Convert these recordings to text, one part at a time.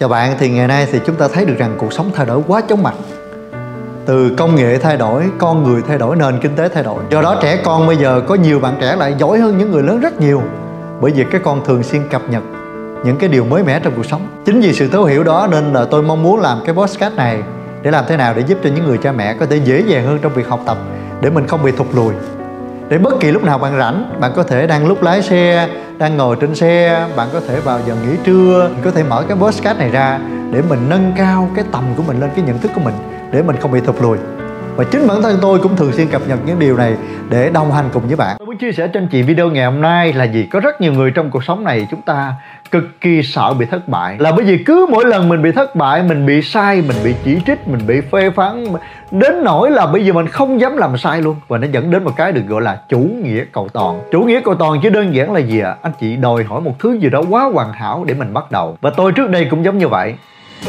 Chào bạn, thì ngày nay thì chúng ta thấy được rằng cuộc sống thay đổi quá chóng mặt. Từ công nghệ thay đổi, con người thay đổi, nền kinh tế thay đổi. Do đó trẻ con bây giờ có nhiều bạn trẻ lại giỏi hơn những người lớn rất nhiều. Bởi vì các con thường xuyên cập nhật những cái điều mới mẻ trong cuộc sống. Chính vì sự thấu hiểu đó nên là tôi mong muốn làm cái podcast này Để làm thế nào để giúp cho những người cha mẹ có thể dễ dàng hơn trong việc học tập Để mình không bị thụt lùi để bất kỳ lúc nào bạn rảnh, bạn có thể đang lúc lái xe, đang ngồi trên xe, bạn có thể vào giờ nghỉ trưa. Có thể mở cái podcast này ra để mình nâng cao cái tầm của mình lên, cái nhận thức của mình để mình không bị thụt lùi. Và chính bản thân tôi cũng thường xuyên cập nhật những điều này để đồng hành cùng với bạn. Tôi muốn chia sẻ cho anh chị video ngày hôm nay là gì? Có rất nhiều người trong cuộc sống này chúng ta cực kỳ sợ bị thất bại. Là bởi vì cứ mỗi lần mình bị thất bại, mình bị sai, mình bị chỉ trích, mình bị phê phán, đến nỗi là bây giờ mình không dám làm sai luôn. Và nó dẫn đến một cái được gọi là chủ nghĩa cầu toàn. Chủ nghĩa cầu toàn chứ đơn giản là gì ạ? À? anh chị đòi hỏi một thứ gì đó quá hoàn hảo để mình bắt đầu. Và tôi trước đây cũng giống như vậy.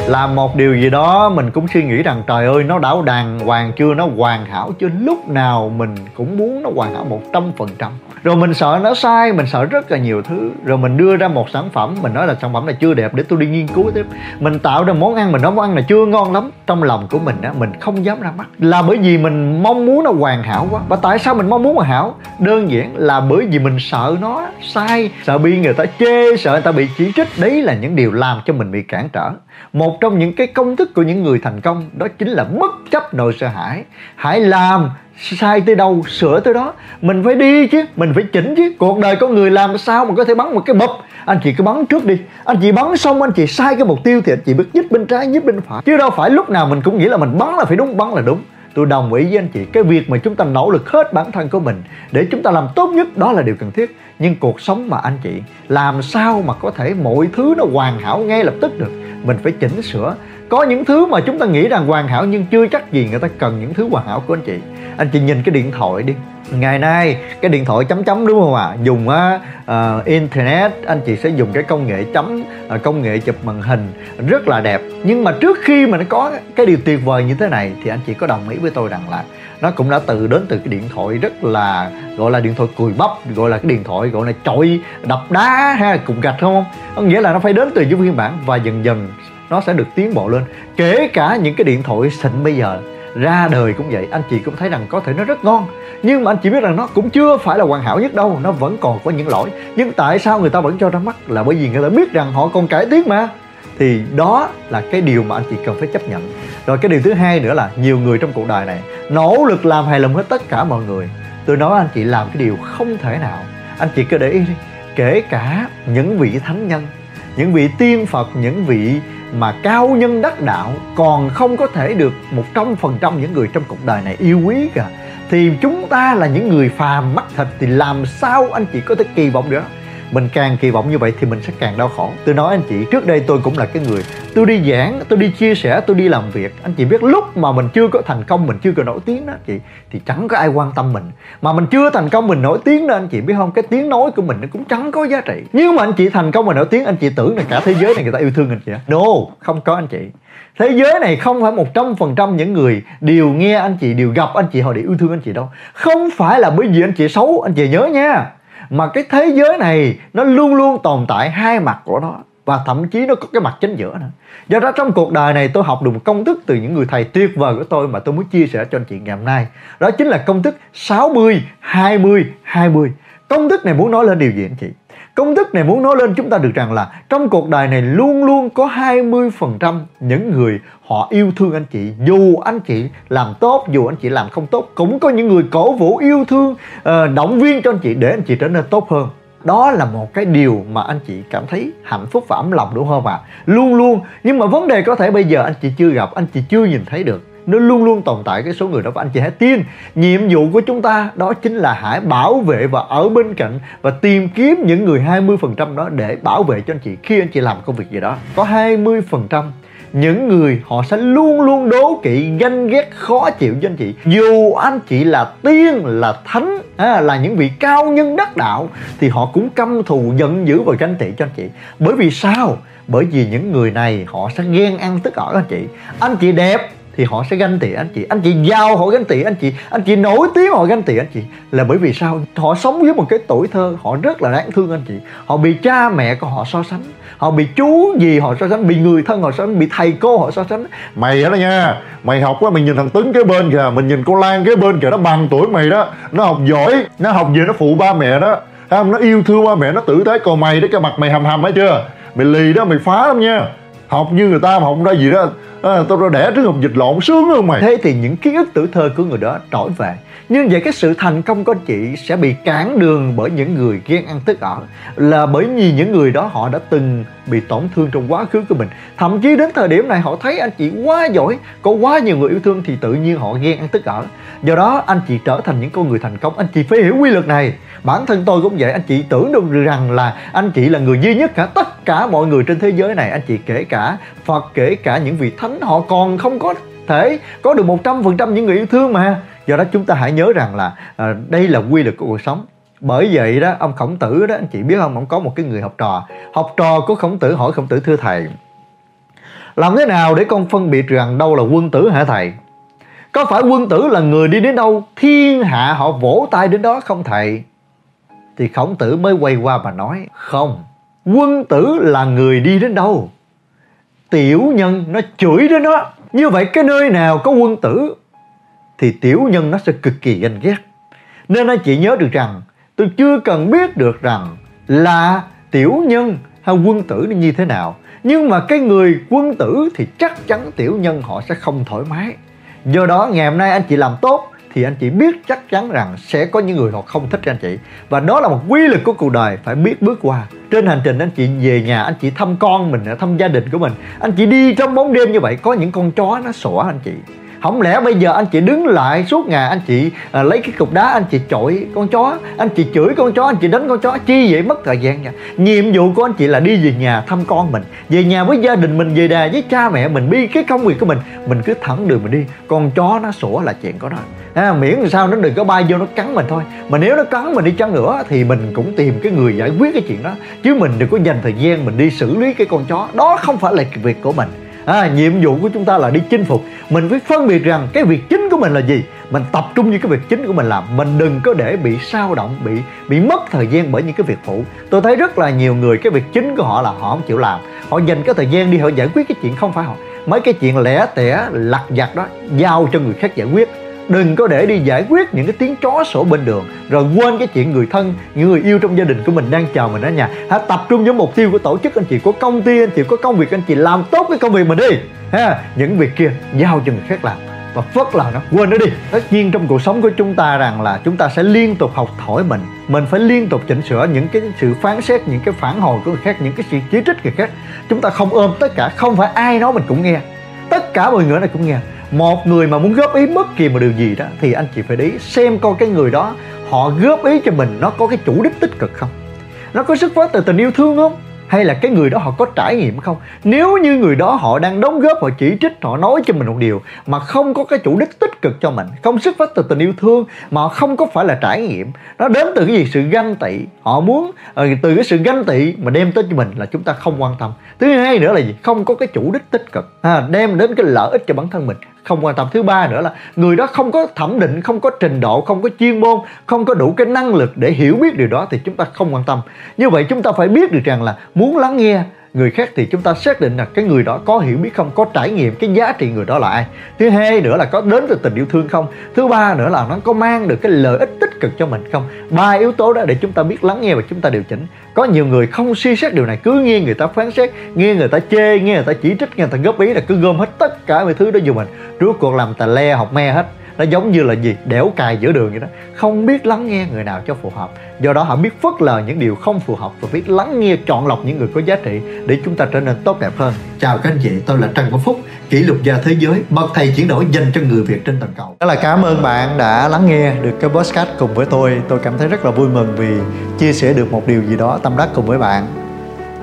Làm một điều gì đó mình cũng suy nghĩ rằng, trời ơi, nó đã đàng hoàng chưa? Nó hoàn hảo chưa? Lúc nào mình cũng muốn nó hoàn hảo một trăm phần trăm rồi mình sợ nó sai, mình sợ rất là nhiều thứ. Rồi mình đưa ra một sản phẩm, mình nói là sản phẩm này chưa đẹp để tôi đi nghiên cứu tiếp. Mình tạo ra món ăn mình nói món ăn này chưa ngon lắm. Trong lòng của mình á, mình không dám ra mắt. Là bởi vì mình mong muốn nó hoàn hảo quá. Và tại sao mình mong muốn hoàn hảo? Đơn giản là bởi vì mình sợ nó sai, sợ bị người ta chê, sợ người ta bị chỉ trích. Đấy là những điều làm cho mình bị cản trở. Một trong những cái công thức của những người thành công đó chính là bất chấp nỗi sợ hãi. Hãy làm sai tới đâu, sửa tới đó. Mình phải đi chứ, mình phải chỉnh chứ. Cuộc đời con người làm sao mà có thể bắn một cái bập? Anh chị cứ bắn trước đi. Anh chị bắn xong, anh chị sai cái mục tiêu thì anh chị biết nhích bên trái, nhích bên phải. Chứ đâu phải lúc nào mình cũng nghĩ là mình bắn là phải đúng, bắn là đúng. Tôi đồng ý với anh chị, cái việc mà chúng ta nỗ lực hết bản thân của mình để chúng ta làm tốt nhất, đó là điều cần thiết. Nhưng cuộc sống mà anh chị, làm sao mà có thể mọi thứ nó hoàn hảo ngay lập tức được? Mình phải chỉnh sửa có những thứ mà chúng ta nghĩ rằng hoàn hảo nhưng chưa chắc gì người ta cần những thứ hoàn hảo của anh chị. Anh chị nhìn cái điện thoại đi. Ngày nay cái điện thoại chấm chấm đúng không ạ? À? dùng á uh, internet anh chị sẽ dùng cái công nghệ chấm uh, công nghệ chụp màn hình rất là đẹp. Nhưng mà trước khi mà nó có cái điều tuyệt vời như thế này thì anh chị có đồng ý với tôi rằng là nó cũng đã từ đến từ cái điện thoại rất là gọi là điện thoại cùi bắp gọi là cái điện thoại gọi là trội đập đá hay là cục gạch không? Có nghĩa là nó phải đến từ những phiên bản và dần dần nó sẽ được tiến bộ lên, kể cả những cái điện thoại xịn bây giờ. Ra đời cũng vậy, anh chị cũng thấy rằng có thể nó rất ngon. Nhưng mà anh chị biết rằng nó cũng chưa phải là hoàn hảo nhất đâu, nó vẫn còn có những lỗi. Nhưng tại sao người ta vẫn cho ra mắt? Là bởi vì người ta biết rằng họ còn cải tiến mà. Thì đó là cái điều mà anh chị cần phải chấp nhận. Rồi cái điều thứ hai nữa là nhiều người trong cuộc đời này nỗ lực làm hài lòng hết tất cả mọi người. Tôi nói anh chị làm cái điều không thể nào. Anh chị cứ để ý đi. Kể cả những vị thánh nhân, những vị tiên phật, những vị mà cao nhân đắc đạo còn không có thể được một trăm phần trăm những người trong cuộc đời này yêu quý cả, thì chúng ta là những người phàm mắt thịt thì làm sao anh chị có thể kỳ vọng được? Mình càng kỳ vọng như vậy thì mình sẽ càng đau khổ. Tôi nói anh chị, trước đây tôi cũng là cái người, tôi đi giảng, tôi đi chia sẻ, tôi đi làm việc. Anh chị biết lúc mà mình chưa có thành công, mình chưa có nổi tiếng đó anh chị, thì chẳng có ai quan tâm mình. Mà mình chưa thành công, mình nổi tiếng đó anh chị, biết không? Cái tiếng nói của mình nó cũng chẳng có giá trị. Nhưng mà anh chị thành công và nổi tiếng, anh chị tưởng là cả thế giới này người ta yêu thương anh chị à? no, không có anh chị. Thế giới này không phải một trăm phần trăm những người đều nghe anh chị, đều gặp anh chị họ để yêu thương anh chị đâu. Không phải là bởi vì anh chị xấu, anh chị nhớ nha mà cái thế giới này, nó luôn luôn tồn tại hai mặt của nó, và thậm chí nó có cái mặt chính giữa nữa. Do đó trong cuộc đời này tôi học được một công thức từ những người thầy tuyệt vời của tôi mà tôi muốn chia sẻ cho anh chị ngày hôm nay. Đó chính là công thức 60 20 20 công thức này muốn nói lên điều gì anh chị Công thức này muốn nói lên chúng ta được rằng là trong cuộc đời này luôn luôn có 20% những người họ yêu thương anh chị. Dù anh chị làm tốt, dù anh chị làm không tốt, cũng có những người cổ vũ yêu thương, ờ, động viên cho anh chị để anh chị trở nên tốt hơn. Đó là một cái điều mà anh chị cảm thấy hạnh phúc và ấm lòng đúng không ạ? À? Luôn luôn. Nhưng mà vấn đề có thể bây giờ anh chị chưa gặp, anh chị chưa nhìn thấy được nó luôn luôn tồn tại cái số người đó và anh chị hãy tin. Nhiệm vụ của chúng ta đó chính là hãy bảo vệ và ở bên cạnh và tìm kiếm những người 20% đó để bảo vệ cho anh chị khi anh chị làm công việc gì đó. Có 20% những người họ sẽ luôn luôn đố kỵ ganh ghét khó chịu cho anh chị. Dù anh chị là tiên là thánh à, là những vị cao nhân đắc đạo thì họ cũng căm thù giận dữ và ganh tị cho anh chị. Bởi vì sao? Bởi vì những người này họ sẽ ghen ăn tức ở anh chị. Anh chị đẹp thì họ sẽ ganh tị anh chị. Anh chị giàu họ ganh tị anh chị. Anh chị nổi tiếng họ ganh tị anh chị. Là bởi vì sao? Họ sống với một cái tuổi thơ họ rất là đáng thương anh chị. Họ bị cha mẹ của họ so sánh. Họ bị chú gì họ so sánh, bị người thân họ so sánh, bị thầy cô họ so sánh. Mày đó nha. Mày học quá, mày nhìn thằng Tuấn kế bên kìa. Mình nhìn cô lan kế bên kìa. Nó bằng tuổi mày đó. Nó học giỏi. Nó học gì nó phụ ba mẹ đó. Không? Nó yêu thương ba mẹ. Nó tử tế còn mày đấy cái mặt mày hầm hầm hết chưa? Mày lì đó, mày phá lắm nha. Học như người ta mà không ra gì đó à, tao ra đẻ trứng học dịch lộn sướng không mày. Thế thì những ký ức tuổi thơ của người đó trỗi về nhưng vậy cái sự thành công của anh chị sẽ bị cản đường bởi những người ghen ăn tức ở, là bởi vì những người đó họ đã từng bị tổn thương trong quá khứ của mình. Thậm chí đến thời điểm này họ thấy anh chị quá giỏi, có quá nhiều người yêu thương thì tự nhiên họ ghen ăn tức ở. Do đó anh chị trở thành những con người thành công. Anh chị phải hiểu quy luật này. Bản thân tôi cũng vậy, anh chị tưởng được rằng là anh chị là người duy nhất cả tất cả mọi người trên thế giới này. Anh chị kể cả Phật, kể cả những vị thánh, họ còn không có thể có được một trăm phần trăm những người yêu thương mà do đó chúng ta hãy nhớ rằng là à, đây là quy luật của cuộc sống. Bởi vậy đó ông khổng tử đó anh chị biết không? Ông có một cái người học trò. Học trò của khổng tử hỏi khổng tử thưa thầy làm thế nào để con phân biệt rằng đâu là quân tử hả thầy? Có phải quân tử là người đi đến đâu thiên hạ họ vỗ tay đến đó không thầy? Thì khổng tử mới quay qua mà nói không quân tử là người đi đến đâu? Tiểu nhân nó chửi đến đó. Như vậy cái nơi nào có quân tử thì tiểu nhân nó sẽ cực kỳ ganh ghét. Nên anh chị nhớ được rằng, tôi chưa cần biết được rằng là tiểu nhân hay quân tử nó như thế nào. Nhưng mà cái người quân tử thì chắc chắn tiểu nhân họ sẽ không thoải mái. Do đó, ngày hôm nay anh chị làm tốt thì anh chị biết chắc chắn rằng sẽ có những người họ không thích anh chị. Và đó là một quy luật của cuộc đời, phải biết bước qua. Trên hành trình, anh chị về nhà, anh chị thăm con mình, thăm gia đình của mình. Anh chị đi trong bóng đêm như vậy, có những con chó nó sủa anh chị không lẽ bây giờ anh chị đứng lại suốt ngày anh chị à, lấy cái cục đá anh chị chọi con chó? Anh chị chửi con chó anh chị đánh con chó? Chi vậy? Mất thời gian nha. Nhiệm vụ của anh chị là đi về nhà thăm con mình. Về nhà với gia đình mình về đà với cha mẹ mình đi cái công việc của mình. Mình cứ thẳng đường mình đi. Con chó nó sủa là chuyện của nó. À, miễn sao nó đừng có bay vô nó cắn mình thôi. Mà nếu nó cắn mình đi chăng nữa thì mình cũng tìm cái người giải quyết cái chuyện đó. Chứ mình đừng có dành thời gian mình đi xử lý cái con chó. Đó không phải là việc của mình à, nhiệm vụ của chúng ta là đi chinh phục. Mình phải phân biệt rằng cái việc chính của mình là gì. Mình tập trung như cái việc chính của mình làm. Mình đừng có để bị sao động bị bị mất thời gian bởi những cái việc phụ. Tôi thấy rất là nhiều người cái việc chính của họ là họ không chịu làm. Họ dành cái thời gian đi họ giải quyết cái chuyện không phải họ. Mấy cái chuyện lẻ tẻ lặt vặt đó giao cho người khác giải quyết đừng có để đi giải quyết những cái tiếng chó sổ bên đường. Rồi quên cái chuyện người thân những người yêu trong gia đình của mình đang chờ mình ở nhà. Hãy tập trung với mục tiêu của tổ chức anh chị có công ty anh chị có công việc anh chị. Làm tốt cái công việc mình đi. Ha, những việc kia giao cho người khác làm. Và phớt lờ nó, quên nó đi. Tất nhiên trong cuộc sống của chúng ta rằng là chúng ta sẽ liên tục học hỏi mình. Mình phải liên tục chỉnh sửa những cái sự phán xét, những cái phản hồi của người khác, những cái sự chỉ trích người khác. Chúng ta không ôm tất cả, không phải ai nói mình cũng nghe. Tất cả mọi người này cũng nghe một người mà muốn góp ý bất kỳ một điều gì đó thì anh chị phải để ý xem coi cái người đó họ góp ý cho mình nó có cái chủ đích tích cực không? Nó có xuất phát từ tình yêu thương không? Hay là cái người đó họ có trải nghiệm không? Nếu như người đó họ đang đóng góp họ chỉ trích họ nói cho mình một điều mà không có cái chủ đích tích cực cho mình không xuất phát từ tình yêu thương mà không có phải là trải nghiệm nó đến từ cái gì? Sự ganh tị. Họ muốn ờ, từ cái sự ganh tị mà đem tới cho mình là chúng ta không quan tâm. Thứ hai nữa là gì? Không có cái chủ đích tích cực à, đem đến cái lợi ích cho bản thân mình không quan tâm. Thứ ba nữa là người đó không có thẩm định, không có trình độ, không có chuyên môn, không có đủ cái năng lực để hiểu biết điều đó thì chúng ta không quan tâm. Như vậy chúng ta phải biết được rằng là muốn lắng nghe người khác thì chúng ta xác định là cái người đó có hiểu biết không, có trải nghiệm cái giá trị người đó là ai. Thứ hai nữa là có đến từ tình yêu thương không. Thứ ba nữa là nó có mang được cái lợi ích tích cực cho mình không. Ba yếu tố đó để chúng ta biết lắng nghe và chúng ta điều chỉnh. Có nhiều người không suy xét điều này, cứ nghe người ta phán xét, nghe người ta chê, nghe người ta chỉ trích, nghe người ta góp ý là cứ gom hết tất cả mọi thứ đó vô mình. Rốt cuộc làm tà le học me hết nó giống như là gì? Đẻo cài giữa đường vậy đó. Không biết lắng nghe người nào cho phù hợp. Do đó họ biết phớt lờ những điều không phù hợp và biết lắng nghe chọn lọc những người có giá trị để chúng ta trở nên tốt đẹp hơn. Chào các anh chị tôi là trần quốc phúc kỷ lục gia thế giới bậc thầy chuyển đổi dành cho người việt trên toàn cầu. Đó là cảm ơn bạn đã lắng nghe được cái podcast cùng với tôi. Tôi cảm thấy rất là vui mừng vì chia sẻ được một điều gì đó tâm đắc cùng với bạn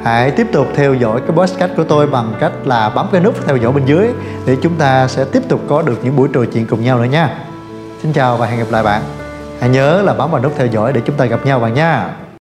hãy tiếp tục theo dõi cái podcast của tôi bằng cách là bấm cái nút theo dõi bên dưới để chúng ta sẽ tiếp tục có được những buổi trò chuyện cùng nhau nữa nha. Xin chào và hẹn gặp lại bạn. Hãy nhớ là bấm vào nút theo dõi để chúng ta gặp nhau bạn nha.